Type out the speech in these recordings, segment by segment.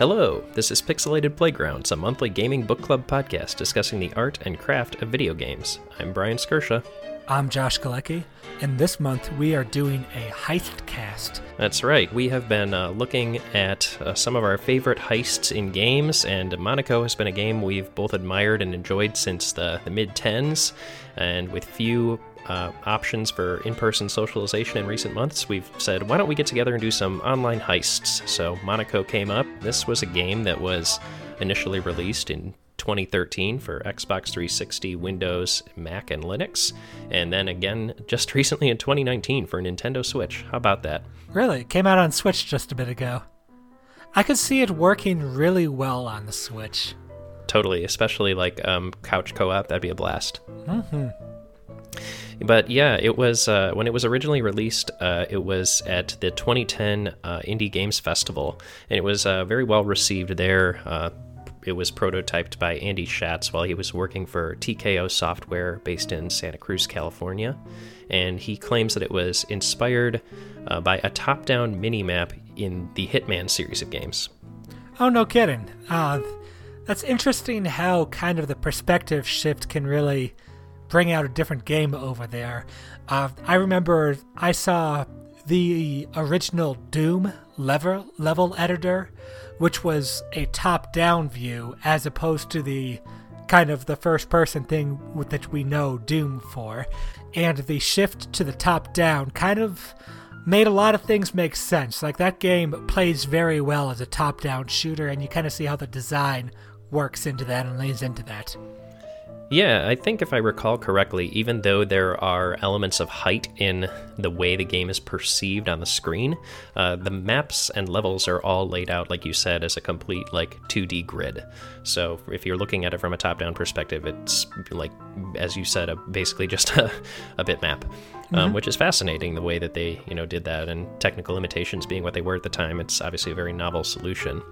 Hello, this is Pixelated Playgrounds, a monthly gaming book club podcast discussing the art and craft of video games. I'm Brian Skirsha. I'm Josh Galecki, and this month we are doing a heist cast. That's right, we have been uh, looking at uh, some of our favorite heists in games, and Monaco has been a game we've both admired and enjoyed since the, the mid 10s, and with few uh, options for in person socialization in recent months, we've said, why don't we get together and do some online heists? So Monaco came up. This was a game that was initially released in 2013 for Xbox 360, Windows, Mac, and Linux, and then again just recently in 2019 for Nintendo Switch. How about that? Really? It came out on Switch just a bit ago. I could see it working really well on the Switch. Totally, especially like um, couch co op, that'd be a blast. Mm-hmm. But yeah, it was uh, when it was originally released. Uh, it was at the 2010 uh, Indie Games Festival, and it was uh, very well received there. Uh, it was prototyped by Andy Schatz while he was working for TKO Software, based in Santa Cruz, California, and he claims that it was inspired uh, by a top-down mini-map in the Hitman series of games. Oh, no kidding. that's interesting. How kind of the perspective shift can really bring out a different game over there. Uh, I remember I saw the original Doom level level editor, which was a top-down view as opposed to the kind of the first-person thing that we know Doom for, and the shift to the top-down kind of made a lot of things make sense. Like that game plays very well as a top-down shooter, and you kind of see how the design works into that and lays into that. Yeah, I think if I recall correctly, even though there are elements of height in the way the game is perceived on the screen, uh, the maps and levels are all laid out, like you said, as a complete like 2D grid. So if you're looking at it from a top-down perspective, it's like, as you said, a, basically just a, a bitmap, um, mm-hmm. um, which is fascinating the way that they you know did that. And technical limitations being what they were at the time, it's obviously a very novel solution.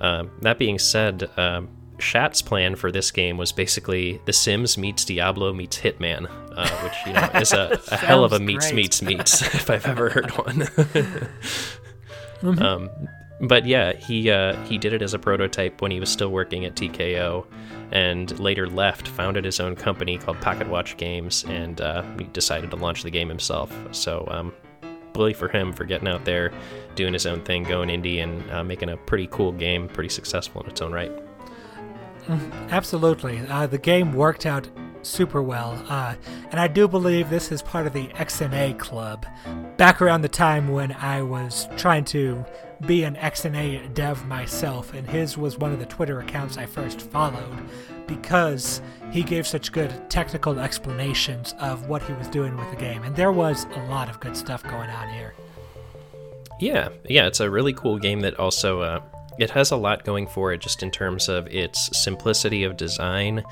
Uh, that being said. Um, Schatz's plan for this game was basically The Sims meets Diablo meets Hitman, uh, which you know is a, a hell of a meets great. meets meets if I've ever heard one. mm-hmm. um, but yeah, he uh, he did it as a prototype when he was still working at TKO, and later left, founded his own company called Pocket Watch Games, and uh, he decided to launch the game himself. So um, bully for him for getting out there, doing his own thing, going indie, and uh, making a pretty cool game, pretty successful in its own right. Absolutely. Uh, the game worked out super well, uh, and I do believe this is part of the XNA club. Back around the time when I was trying to be an XNA dev myself, and his was one of the Twitter accounts I first followed because he gave such good technical explanations of what he was doing with the game, and there was a lot of good stuff going on here. Yeah, yeah, it's a really cool game that also uh, it has a lot going for it just in terms of its simplicity of design.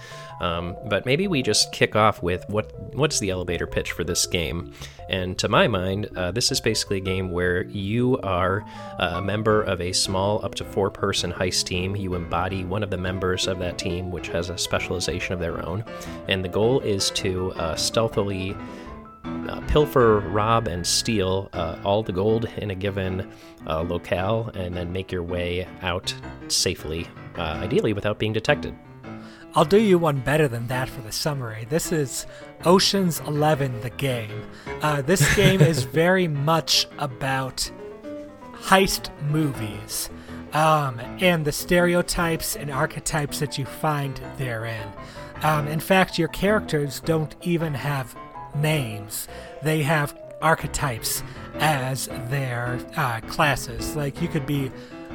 Um, but maybe we just kick off with what what's the elevator pitch for this game? And to my mind, uh, this is basically a game where you are a member of a small, up to four person heist team. You embody one of the members of that team, which has a specialization of their own. And the goal is to uh, stealthily uh, pilfer, rob, and steal uh, all the gold in a given uh, locale, and then make your way out safely, uh, ideally without being detected. I'll do you one better than that for the summary. This is Ocean's Eleven, the game. Uh, this game is very much about heist movies um, and the stereotypes and archetypes that you find therein. Um, in fact, your characters don't even have names. They have archetypes as their uh, classes. Like you could be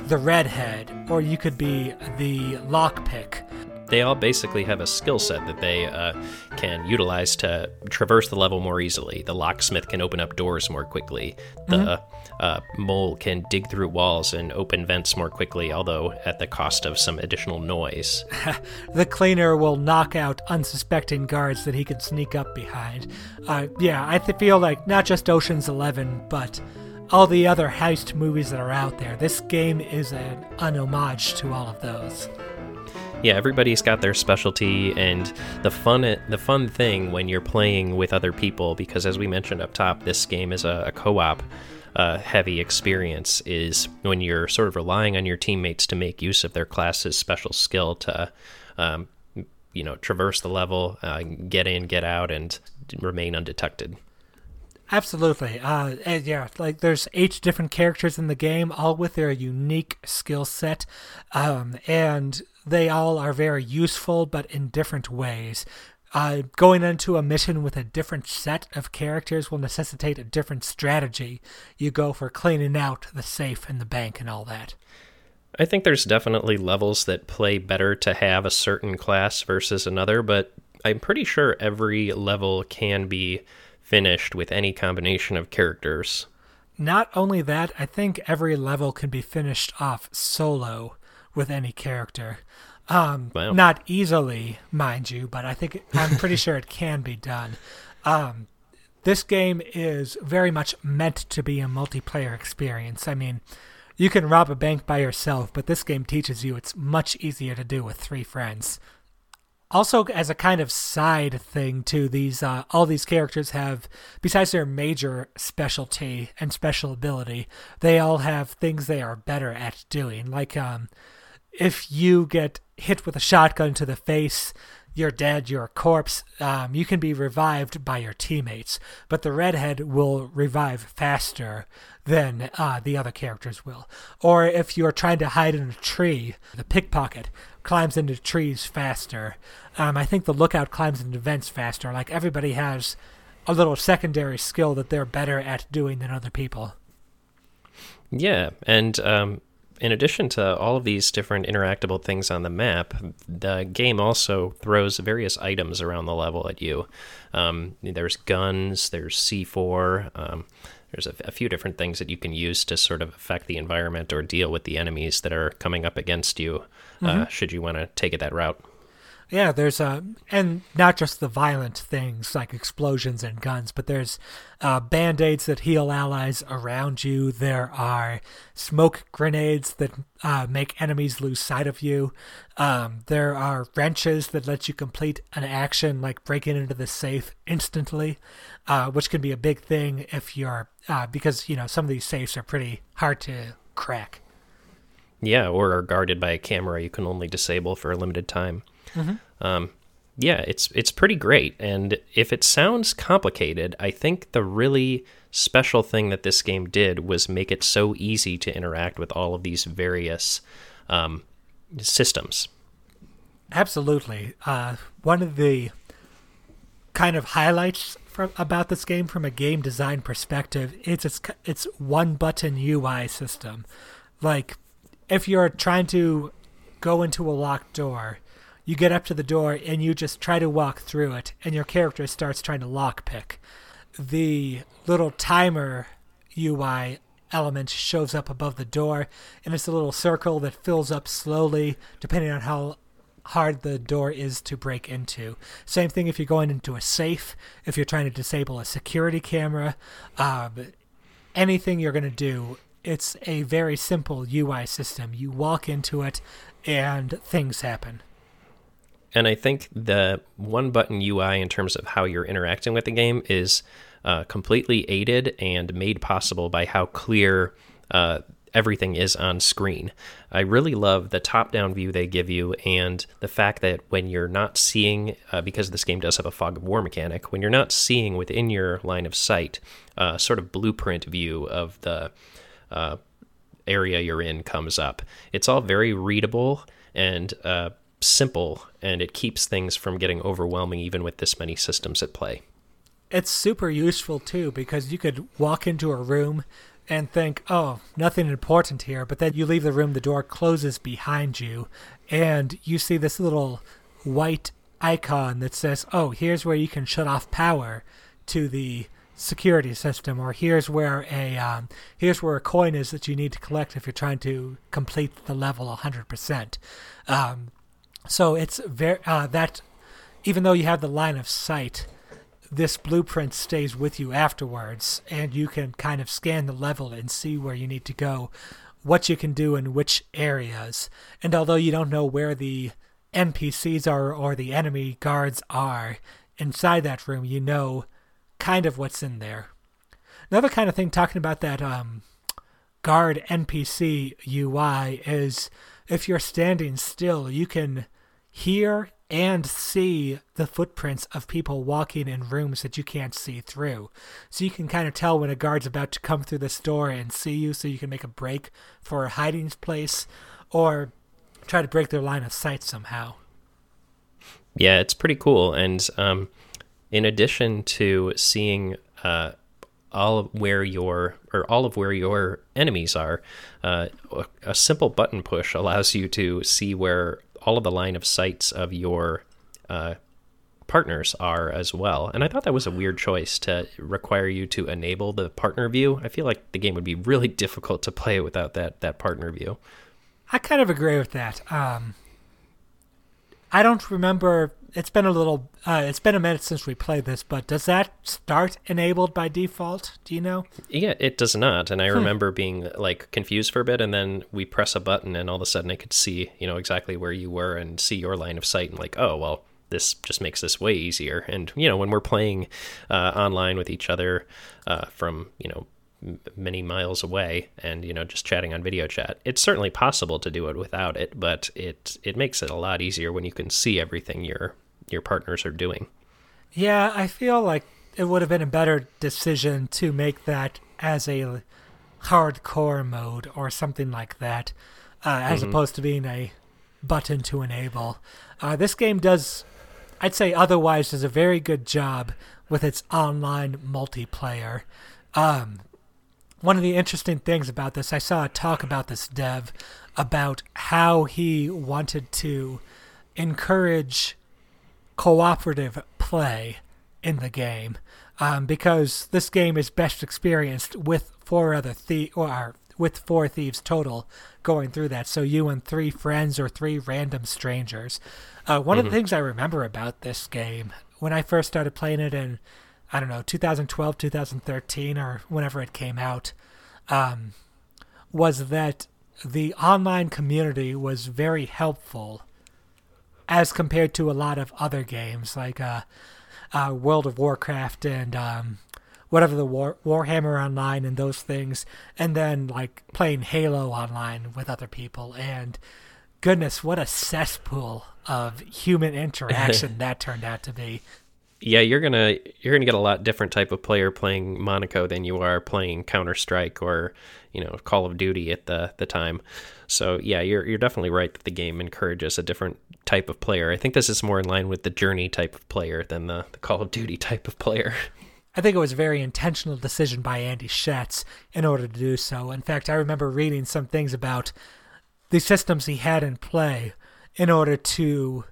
the redhead, or you could be the lockpick, they all basically have a skill set that they uh, can utilize to traverse the level more easily. The locksmith can open up doors more quickly. The mm-hmm. uh, mole can dig through walls and open vents more quickly, although at the cost of some additional noise. the cleaner will knock out unsuspecting guards that he can sneak up behind. Uh, yeah, I th- feel like not just Ocean's Eleven, but all the other heist movies that are out there. This game is an, an homage to all of those yeah, everybody's got their specialty, and the fun the fun thing when you're playing with other people, because as we mentioned up top, this game is a, a co-op. uh, heavy experience is when you're sort of relying on your teammates to make use of their class's special skill to, um, you know, traverse the level, uh, get in, get out, and remain undetected. Absolutely. Uh, yeah, like there's eight different characters in the game, all with their unique skill set, um, and they all are very useful, but in different ways. Uh, going into a mission with a different set of characters will necessitate a different strategy. You go for cleaning out the safe and the bank and all that. I think there's definitely levels that play better to have a certain class versus another, but I'm pretty sure every level can be finished with any combination of characters. Not only that, I think every level can be finished off solo with any character. Um, wow. Not easily, mind you, but I think I'm pretty sure it can be done. Um, this game is very much meant to be a multiplayer experience. I mean, you can rob a bank by yourself, but this game teaches you it's much easier to do with three friends also as a kind of side thing to these uh, all these characters have besides their major specialty and special ability they all have things they are better at doing like um, if you get hit with a shotgun to the face you're dead, you're a corpse, um, you can be revived by your teammates, but the redhead will revive faster than uh, the other characters will. Or if you're trying to hide in a tree, the pickpocket climbs into trees faster. Um, I think the lookout climbs into vents faster. Like everybody has a little secondary skill that they're better at doing than other people. Yeah, and um, in addition to all of these different interactable things on the map, the game also throws various items around the level at you. Um, there's guns, there's C4. Um, there's a, a, few different things that you can use to sort of affect the environment or deal with the enemies that are coming up against you uh, mm-hmm. uh, should you want to take it that route. Yeah, there's uh, and not just the violent things like explosions and guns, but there's uh, band aids that heal allies around you. There are smoke grenades that uh, make enemies lose sight of you. Um, there are wrenches that let you complete an action like breaking into the safe instantly, uh, which can be a big thing if you're uh, because you know some of these safes are pretty hard to crack. Yeah, or are guarded by a camera you can only disable for a limited time. Mm-hmm. Um, yeah, it's it's pretty great. And if it sounds complicated, I think the really special thing that this game did was make it so easy to interact with all of these various um, systems. Absolutely. Uh, one of the kind of highlights from, about this game from a game design perspective is its its one button UI system. Like if you're trying to go into a locked door, you get up to the door and you just try to walk through it, and your character starts trying to lockpick. The little timer UI element shows up above the door, and it's a little circle that fills up slowly depending on how hard the door is to break into. Same thing if you're going into a safe, if you're trying to disable a security camera, um, anything you're going to do it's a very simple UI system. You walk into it and things happen. And I think the one button UI in terms of how you're interacting with the game is uh, completely aided and made possible by how clear uh, everything is on screen. I really love the top down view they give you and the fact that when you're not seeing, uh, because this game does have a fog of war mechanic, when you're not seeing within your line of sight, uh, sort of blueprint view of the uh, area you're in comes up. It's all very readable and uh, simple, and it keeps things from getting overwhelming even with this many systems at play. It's super useful too because you could walk into a room and think, oh, nothing important here, but then you leave the room, the door closes behind you, and you see this little white icon that says, oh, here's where you can shut off power to the security system, or here's where a um, here's where a coin is that you need to collect if you're trying to complete the level 100%. Um, so it's very uh, that even though you have the line of sight, this blueprint stays with you afterwards, and you can kind of scan the level and see where you need to go, what you can do in which areas. And although you don't know where the NPCs are or the enemy guards are inside that room, you know kind of what's in there. another kind of thing talking about that um, guard NPC UI is if you're standing still, you can hear and see the footprints of people walking in rooms that you can't see through. So you can kind of tell when a guard's about to come through this door and see you so you can make a break for a hiding place or try to break their line of sight somehow. Yeah, it's pretty cool. And um, in addition to seeing uh, all of where your or all of where your enemies are, uh, a simple button push allows you to see where all of the line of sights of your uh, partners are as well. And I thought that was a weird choice to require you to enable the partner view. I feel like the game would be really difficult to play without that that partner view. I kind of agree with that. Um, I don't remember. It's been a little. Uh, it's been a minute since we played this, but does that start enabled by default? Do you know? Yeah, it does not. And I hmm. remember being like confused for a bit, and then we press a button, and all of a sudden I could see, you know, exactly where you were and see your line of sight, and like, oh well, this just makes this way easier. And you know, when we're playing uh, online with each other uh, from you know many miles away and you know just chatting on video chat. It's certainly possible to do it without it but it it makes it a lot easier when you can see everything your your partners are doing. Yeah i feel like it would have been a better decision to make that as a hardcore mode or something like that uh, as mm-hmm. opposed to being a button to enable. Uh, this game does i'd say otherwise does a very good job with its online multiplayer. Um, one of the interesting things about this, I saw a talk about this dev about how he wanted to encourage cooperative play in the game um, because this game is best experienced with four other thieves or with four thieves total going through that. So you and three friends or three random strangers. Uh, one mm-hmm. of the mm-hmm. things I remember about this game when I first started playing it in I don't know, 2012, 2013, or whenever it came out, um, was that the online community was very helpful as compared to a lot of other games like uh, uh, World of Warcraft and um, whatever the War- Warhammer Online and those things, and then like playing Halo online with other people. And goodness, what a cesspool of human interaction that turned out to be yeah, you're gonna you're gonna get a lot different type of player playing Monaco than you are playing Counter Strike or you know Call of Duty at the the time. So yeah, you're you're definitely right that the game encourages a different type of player. I think this is more in line with the Journey type of player than the, the Call of Duty type of player. I think it was a very intentional decision by Andy Schatz in order to do so. In fact, I remember reading some things about the systems he had in play in order to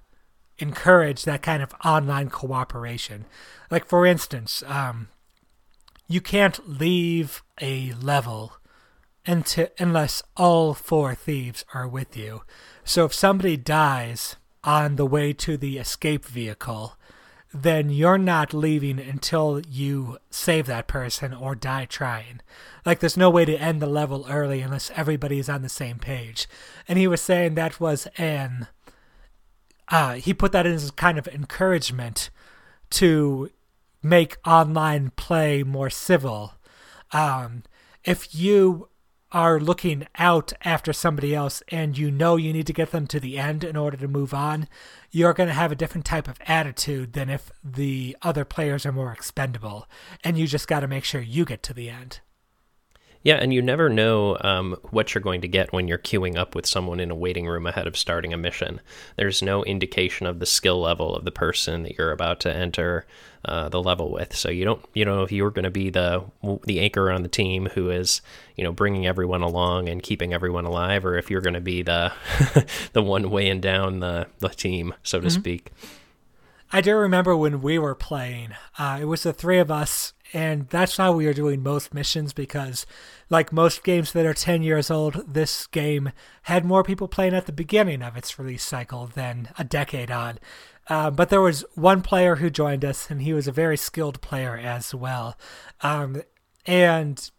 encourage that kind of online cooperation. Like, for instance, um, you can't leave a level until, unless all four thieves are with you. So if somebody dies on the way to the escape vehicle, then you're not leaving until you save that person or die trying. Like, there's no way to end the level early unless everybody's on the same page. And he was saying that was an uh, he put that as kind of encouragement to make online play more civil. Um, if you are looking out after somebody else and you know you need to get them to the end in order to move on, you're going to have a different type of attitude than if the other players are more expendable and you just got to make sure you get to the end. Yeah, and you never know um, what you're going to get when you're queuing up with someone in a waiting room ahead of starting a mission. There's no indication of the skill level of the person that you're about to enter uh, the level with. So you don't you know if you're going to be the the anchor on the team who is you know bringing everyone along and keeping everyone alive, or if you're going to be the the one weighing down the the team, so to mm-hmm. speak. I do remember when we were playing. Uh, it was the three of us and that's how we are doing most missions because like most games that are 10 years old this game had more people playing at the beginning of its release cycle than a decade on. Uh, but there was one player who joined us and he was a very skilled player as well. Um, and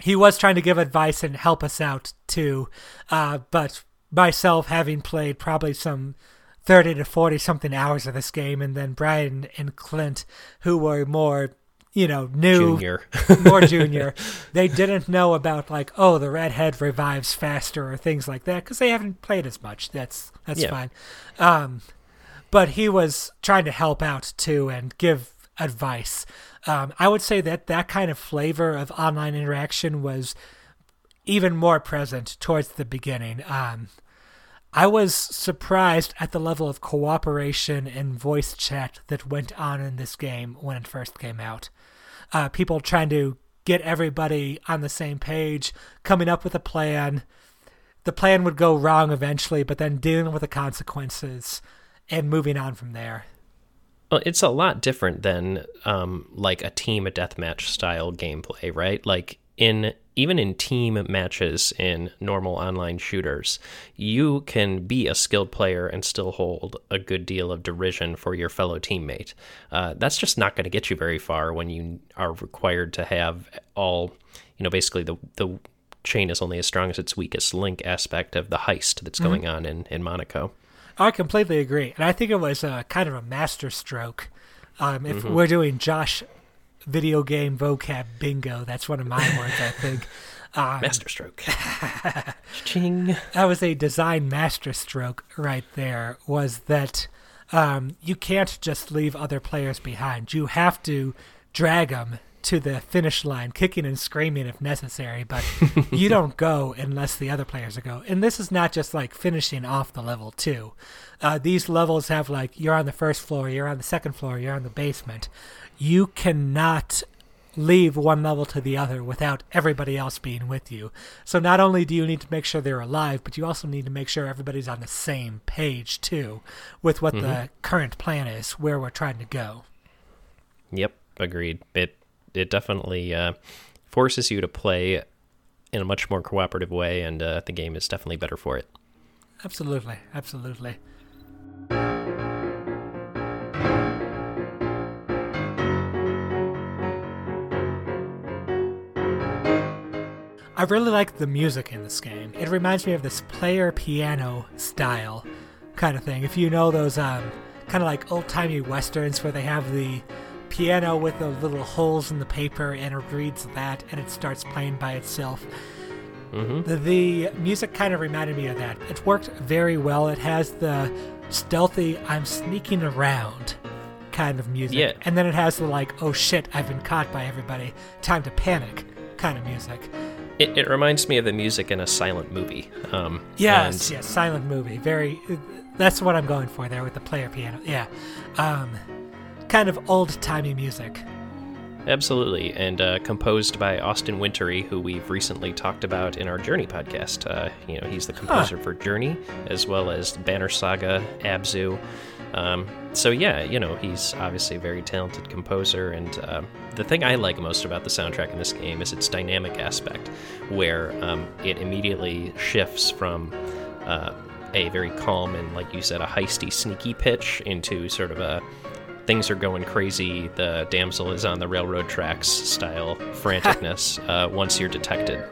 he was trying to give advice and help us out too. Uh, but myself having played probably some 30 to 40 something hours of this game and then brian and clint who were more you know, new Junior. more junior, they didn't know about like, oh, the redhead revives faster or things like that because they haven't played as much. That's that's Yeah. fine. Um, but he was trying to help out too and give advice. Um, I would say that that kind of flavor of online interaction was even more present towards the beginning. Um, I was surprised at the level of cooperation and voice chat that went on in this game when it first came out. Uh, people trying to get everybody on the same page, coming up with a plan. The plan would go wrong eventually, but then dealing with the consequences and moving on from there. Well, it's a lot different than um, like a team a deathmatch style gameplay, right? Like in even in team matches in normal online shooters, you can be a skilled player and still hold a good deal of derision for your fellow teammate. Uh, that's just not going to get you very far when you are required to have all, you know, basically the the chain is only as strong as its weakest link aspect of the heist that's going on in in Monaco. I completely agree, and I think it was a kind of a masterstroke. Um, if we're doing Josh video game vocab bingo, that's one of my words. I think um, Masterstroke. Ching. that was a design masterstroke right there. Was that um, you can't just leave other players behind. You have to drag them to the finish line, kicking and screaming if necessary, but you don't go unless the other players are go. And this is not just like finishing off the level too. Uh, these levels have like you're on the first floor, you're on the second floor, you're on the basement. You cannot leave one level to the other without everybody else being with you. So not only do you need to make sure they're alive, but you also need to make sure everybody's on the same page too with what the current plan is, where we're trying to go. Yep, agreed. It it definitely uh, forces you to play in a much more cooperative way, and uh, the game is definitely better for it. Absolutely, absolutely. I really like the music in this game. It reminds me of this player piano style kind of thing. If you know those um, kind of like old timey westerns where they have the piano with the little holes in the paper and it reads that and it starts playing by itself. hmm The, the music kind of reminded me of that. It worked very well. It has the stealthy, I'm sneaking around kind of music. Yeah. And then it has the like, oh shit, I've been caught by everybody, time to panic kind of music. It, it reminds me of the music in a silent movie. Um, Yes, yes, silent movie. Very, that's what I'm going for there with the player piano. Yeah. Um, kind of old timey music. Absolutely, and uh, composed by Austin Wintory, who we've recently talked about in our Journey podcast. Uh, you know, he's the composer for Journey, as well as Banner Saga, Abzu. Um, so yeah, you know, he's obviously a very talented composer, and um, the thing I like most about the soundtrack in this game is its dynamic aspect, where um, it immediately shifts from uh, a very calm and, like you said, a heisty, sneaky pitch into sort of a things are going crazy. The damsel is on the railroad tracks style franticness uh, once you're detected.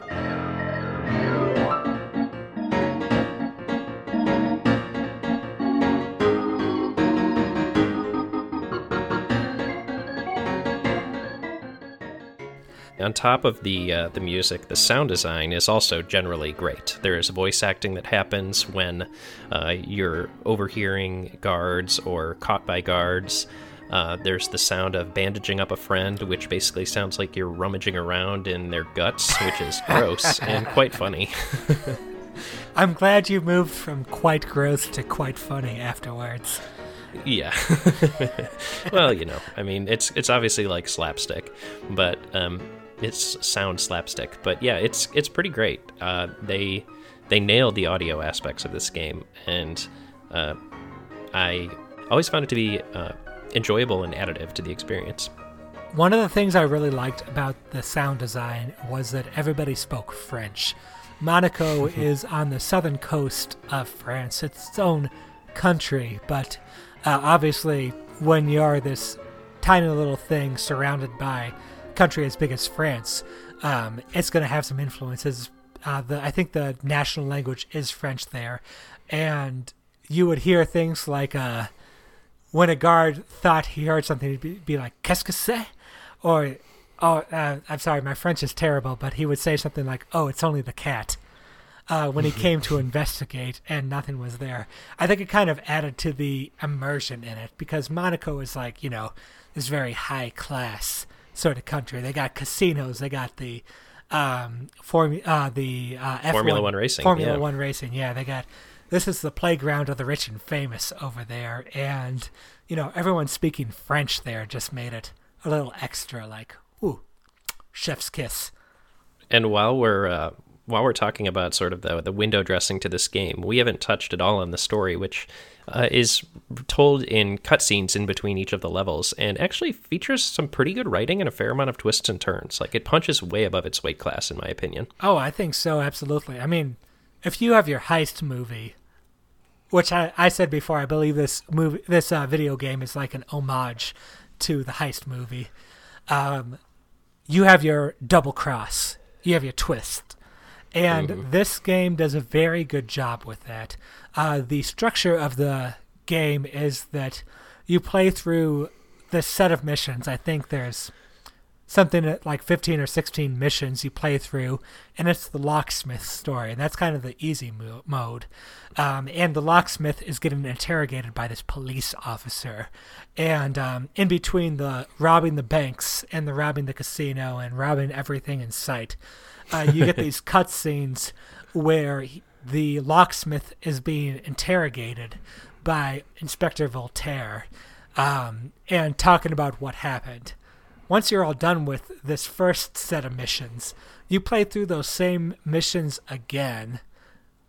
On top of the uh, the music, the sound design is also generally great. There is voice acting that happens when uh, you're overhearing guards or caught by guards. Uh, there's the sound of bandaging up a friend, which basically sounds like you're rummaging around in their guts, which is gross and quite funny. I'm glad you moved from quite gross to quite funny afterwards. Yeah. well, you know, I mean, it's it's obviously like slapstick, but um, it's sound slapstick. But yeah, it's it's pretty great. Uh, they they nailed the audio aspects of this game, and uh, I always found it to be uh, enjoyable and additive to the experience. One of the things I really liked about the sound design was that everybody spoke French. Monaco is on the southern coast of France. It's its own country, but uh, obviously, when you're this tiny little thing surrounded by country as big as France, um, it's going to have some influences. Uh, the, I think the national language is French there, and you would hear things like uh, when a guard thought he heard something, he'd be, be like, Qu'est-ce que c'est? Or, oh, uh, I'm sorry, my French is terrible, but he would say something like, Oh, it's only the cat. Uh, when he came to investigate and nothing was there. I think it kind of added to the immersion in it because Monaco is like, you know, this very high class sort of country. They got casinos, they got the um, form, uh, the uh, F1, Formula One racing. Formula yeah. One racing. Yeah, they got this is the playground of the rich and famous over there, and you know everyone speaking French there just made it a little extra, like ooh, chef's kiss. And while we're uh, while we're talking about sort of the the window dressing to this game, we haven't touched at all on the story, which uh, is told in cutscenes in between each of the levels, and actually features some pretty good writing and a fair amount of twists and turns. Like it punches way above its weight class, in my opinion. Oh, I think so, absolutely. I mean, if you have your heist movie, which I, I said before, I believe this movie, this uh, video game is like an homage to the heist movie. Um, you have your double cross, you have your twist, and Mhm. this game does a very good job with that. Uh, the structure of the game is that you play through this set of missions. I think there's something like 15 or 16 missions you play through, and it's the locksmith story. And that's kind of the easy mo- mode. Um, and the locksmith is getting interrogated by this police officer. And um, in between the robbing the banks and the robbing the casino and robbing everything in sight, uh, you get these cutscenes where he, the locksmith is being interrogated by Inspector Voltaire um, and talking about what happened once you're all done with this first set of missions, you play through those same missions again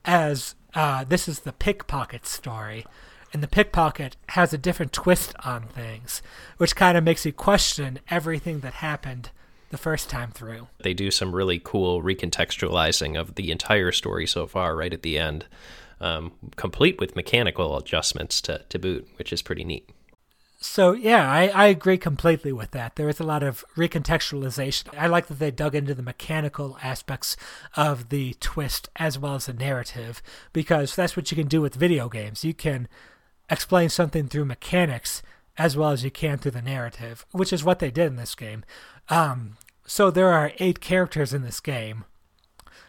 as uh, this is the pickpocket story. And the pickpocket has a different twist on things, which kind of makes you question everything that happened the first time through. They do some really cool recontextualizing of the entire story so far, right at the end, um, complete with mechanical adjustments to, to boot, which is pretty neat. So yeah, I, I agree completely with that. There is a lot of recontextualization. I like that they dug into the mechanical aspects of the twist as well as the narrative because that's what you can do with video games. You can explain something through mechanics as well as you can through the narrative, which is what they did in this game. Um, so there are eight characters in this game,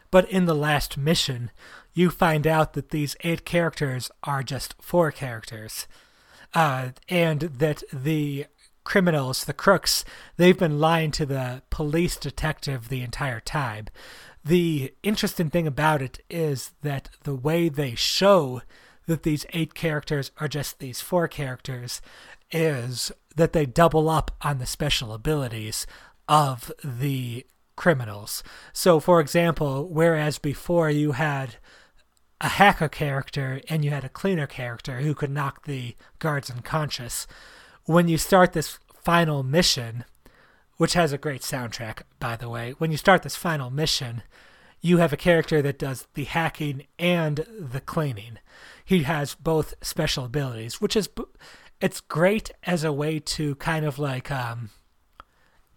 but in the last mission, you find out that these eight characters are just four characters uh, and that the criminals, the crooks, they've been lying to the police detective the entire time. The interesting thing about it is that the way they show that these eight characters are just these four characters is that they double up on the special abilities of the criminals. So, for example, whereas before you had a hacker character and you had a cleaner character who could knock the guards unconscious. When you start this final mission, which has a great soundtrack, by the way, when you start this final mission, you have a character that does the hacking and the cleaning. He has both special abilities, which is it's great as a way to kind of like um,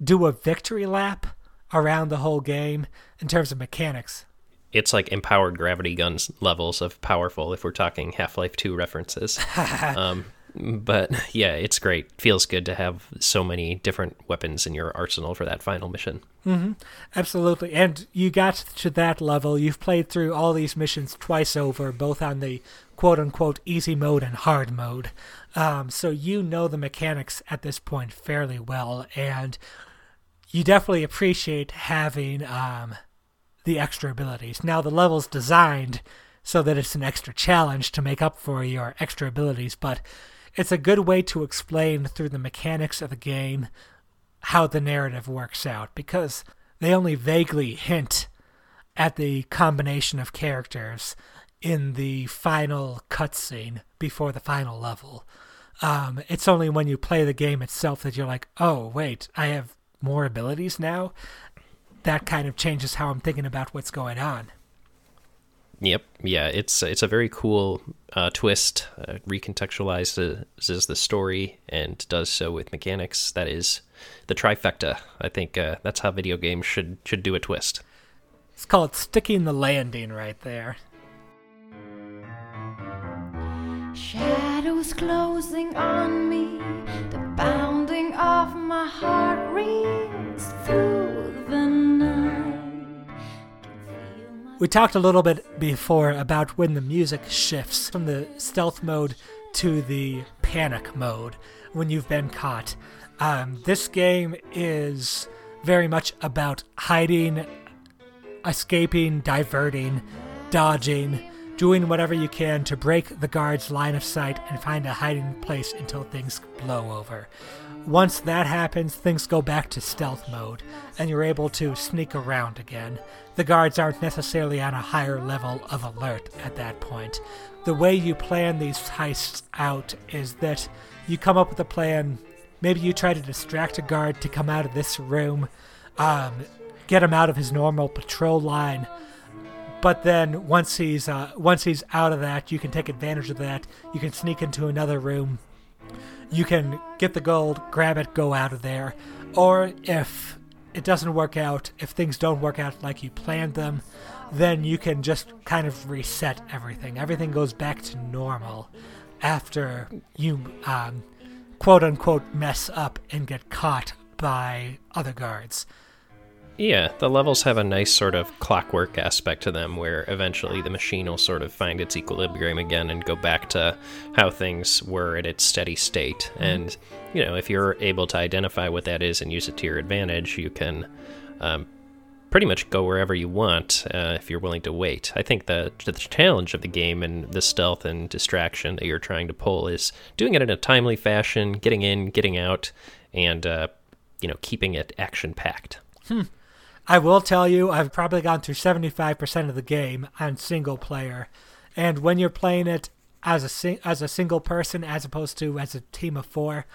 do a victory lap around the whole game in terms of mechanics it's like empowered gravity guns levels of powerful if we're talking Half-Life 2 references. um, but yeah, it's great. Feels good to have so many different weapons in your arsenal for that final mission. Mm-hmm. Absolutely. And you got to that level. You've played through all these missions twice over, both on the quote unquote easy mode and hard mode. Um, so you know the mechanics at this point fairly well. And you definitely appreciate having. Um, the extra abilities. Now the level's designed so that it's an extra challenge to make up for your extra abilities, but it's a good way to explain through the mechanics of the game how the narrative works out because they only vaguely hint at the combination of characters in the final cutscene before the final level. Um, it's only when you play the game itself that you're like, oh, wait, I have more abilities now that kind of changes how I'm thinking about what's going on. Yep, yeah, it's it's a very cool uh, twist. Uh, recontextualizes the story and does so with mechanics. That is the trifecta. I think uh, that's how video games should should do a twist. It's called sticking the landing right there. Shadows closing on me. The bounding of my heart rings through the night. We talked a little bit before about when the music shifts from the stealth mode to the panic mode when you've been caught. Um, this game is very much about hiding, escaping, diverting, dodging, doing whatever you can to break the guard's line of sight and find a hiding place until things blow over. Once that happens, things go back to stealth mode, and you're able to sneak around again. The guards aren't necessarily on a higher level of alert at that point. The way you plan these heists out is that you come up with a plan. Maybe you try to distract a guard to come out of this room, um, get him out of his normal patrol line, but then once he's uh, once he's out of that, you can take advantage of that. You can sneak into another room. You can get the gold, grab it, go out of there. Or if it doesn't work out, if things don't work out like you planned them, then you can just kind of reset everything. Everything goes back to normal after you um, quote unquote mess up and get caught by other guards. Yeah, the levels have a nice sort of clockwork aspect to them where eventually the machine will sort of find its equilibrium again and go back to how things were at its steady state. And, you know, if you're able to identify what that is and use it to your advantage, you can um, pretty much go wherever you want uh, if you're willing to wait. I think the, the challenge of the game and the stealth and distraction that you're trying to pull is doing it in a timely fashion, getting in, getting out, and, uh, you know, keeping it action packed. I will tell you, I've probably gone through 75% of the game on single player. And when you're playing it as a sing- as a single person as opposed to as a team of 4,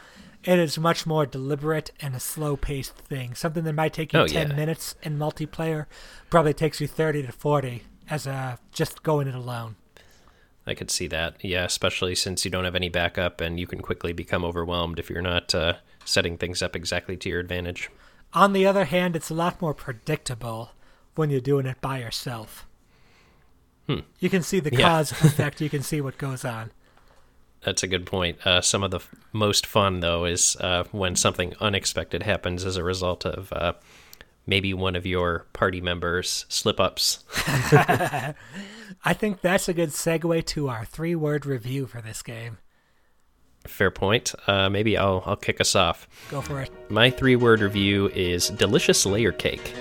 it is much more deliberate and a slow-paced thing. Something that might take you Oh, 10 yeah. minutes in multiplayer probably takes you 30 to 40 as a just going it alone. I could see that. Yeah, especially since you don't have any backup and you can quickly become overwhelmed if you're not uh, setting things up exactly to your advantage. On the other hand, it's a lot more predictable when you're doing it by yourself. You can see the Yeah. cause and effect, you can see what goes on. That's a good point. Uh, some of the f- most fun, though, is uh, when something unexpected happens as a result of uh, maybe one of your party members' slip ups. I think that's a good segue to our three word review for this game. Fair point. Uh, maybe I'll, I'll kick us off. Go for it. My three word review is delicious layer cake.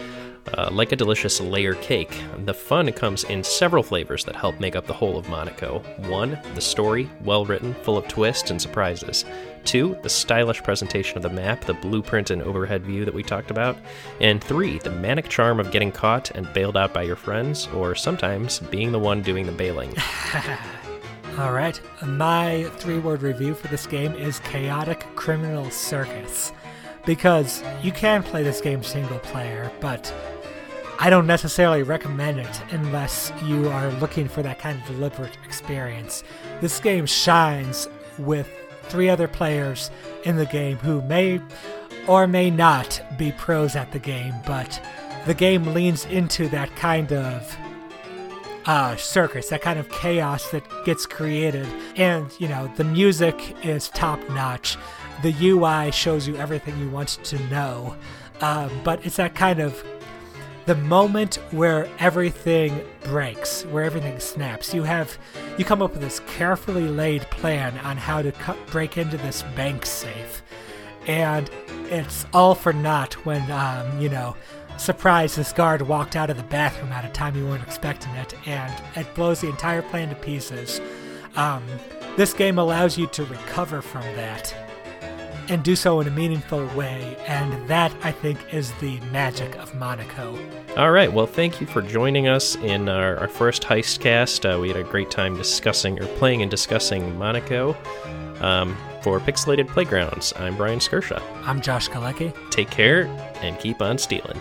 Uh, like a delicious layer cake, the fun comes in several flavors that help make up the whole of Monaco. One, the story, well written, full of twists and surprises. Two, the stylish presentation of the map, the blueprint and overhead view that we talked about. And three, the manic charm of getting caught and bailed out by your friends, or sometimes being the one doing the bailing. All right. My three word review for this game is Chaotic Criminal Circus. Because you can play this game single player, but I don't necessarily recommend it unless you are looking for that kind of deliberate experience. This game shines with three other players in the game who may or may not be pros at the game, but the game leans into that kind of uh, circus, that kind of chaos that gets created. And, you know, the music is top notch. The UI shows you everything you want to know. Um, but it's that kind of the moment where everything breaks, where everything snaps. You have, you come up with this carefully laid plan on how to break into this bank safe. And it's all for naught when, um, you know, surprise, this guard walked out of the bathroom at a time you weren't expecting it, and it blows the entire plan to pieces. Um, this game allows you to recover from that and do so in a meaningful way, and that, I think, is the magic of Monaco. All right. Well, thank you for joining us in our, our first heist cast. Uh, we had a great time discussing or playing and discussing Monaco. Um, for Pixelated Playgrounds, I'm Brian Skirsha. I'm Josh Galecki. Take care and keep on stealing.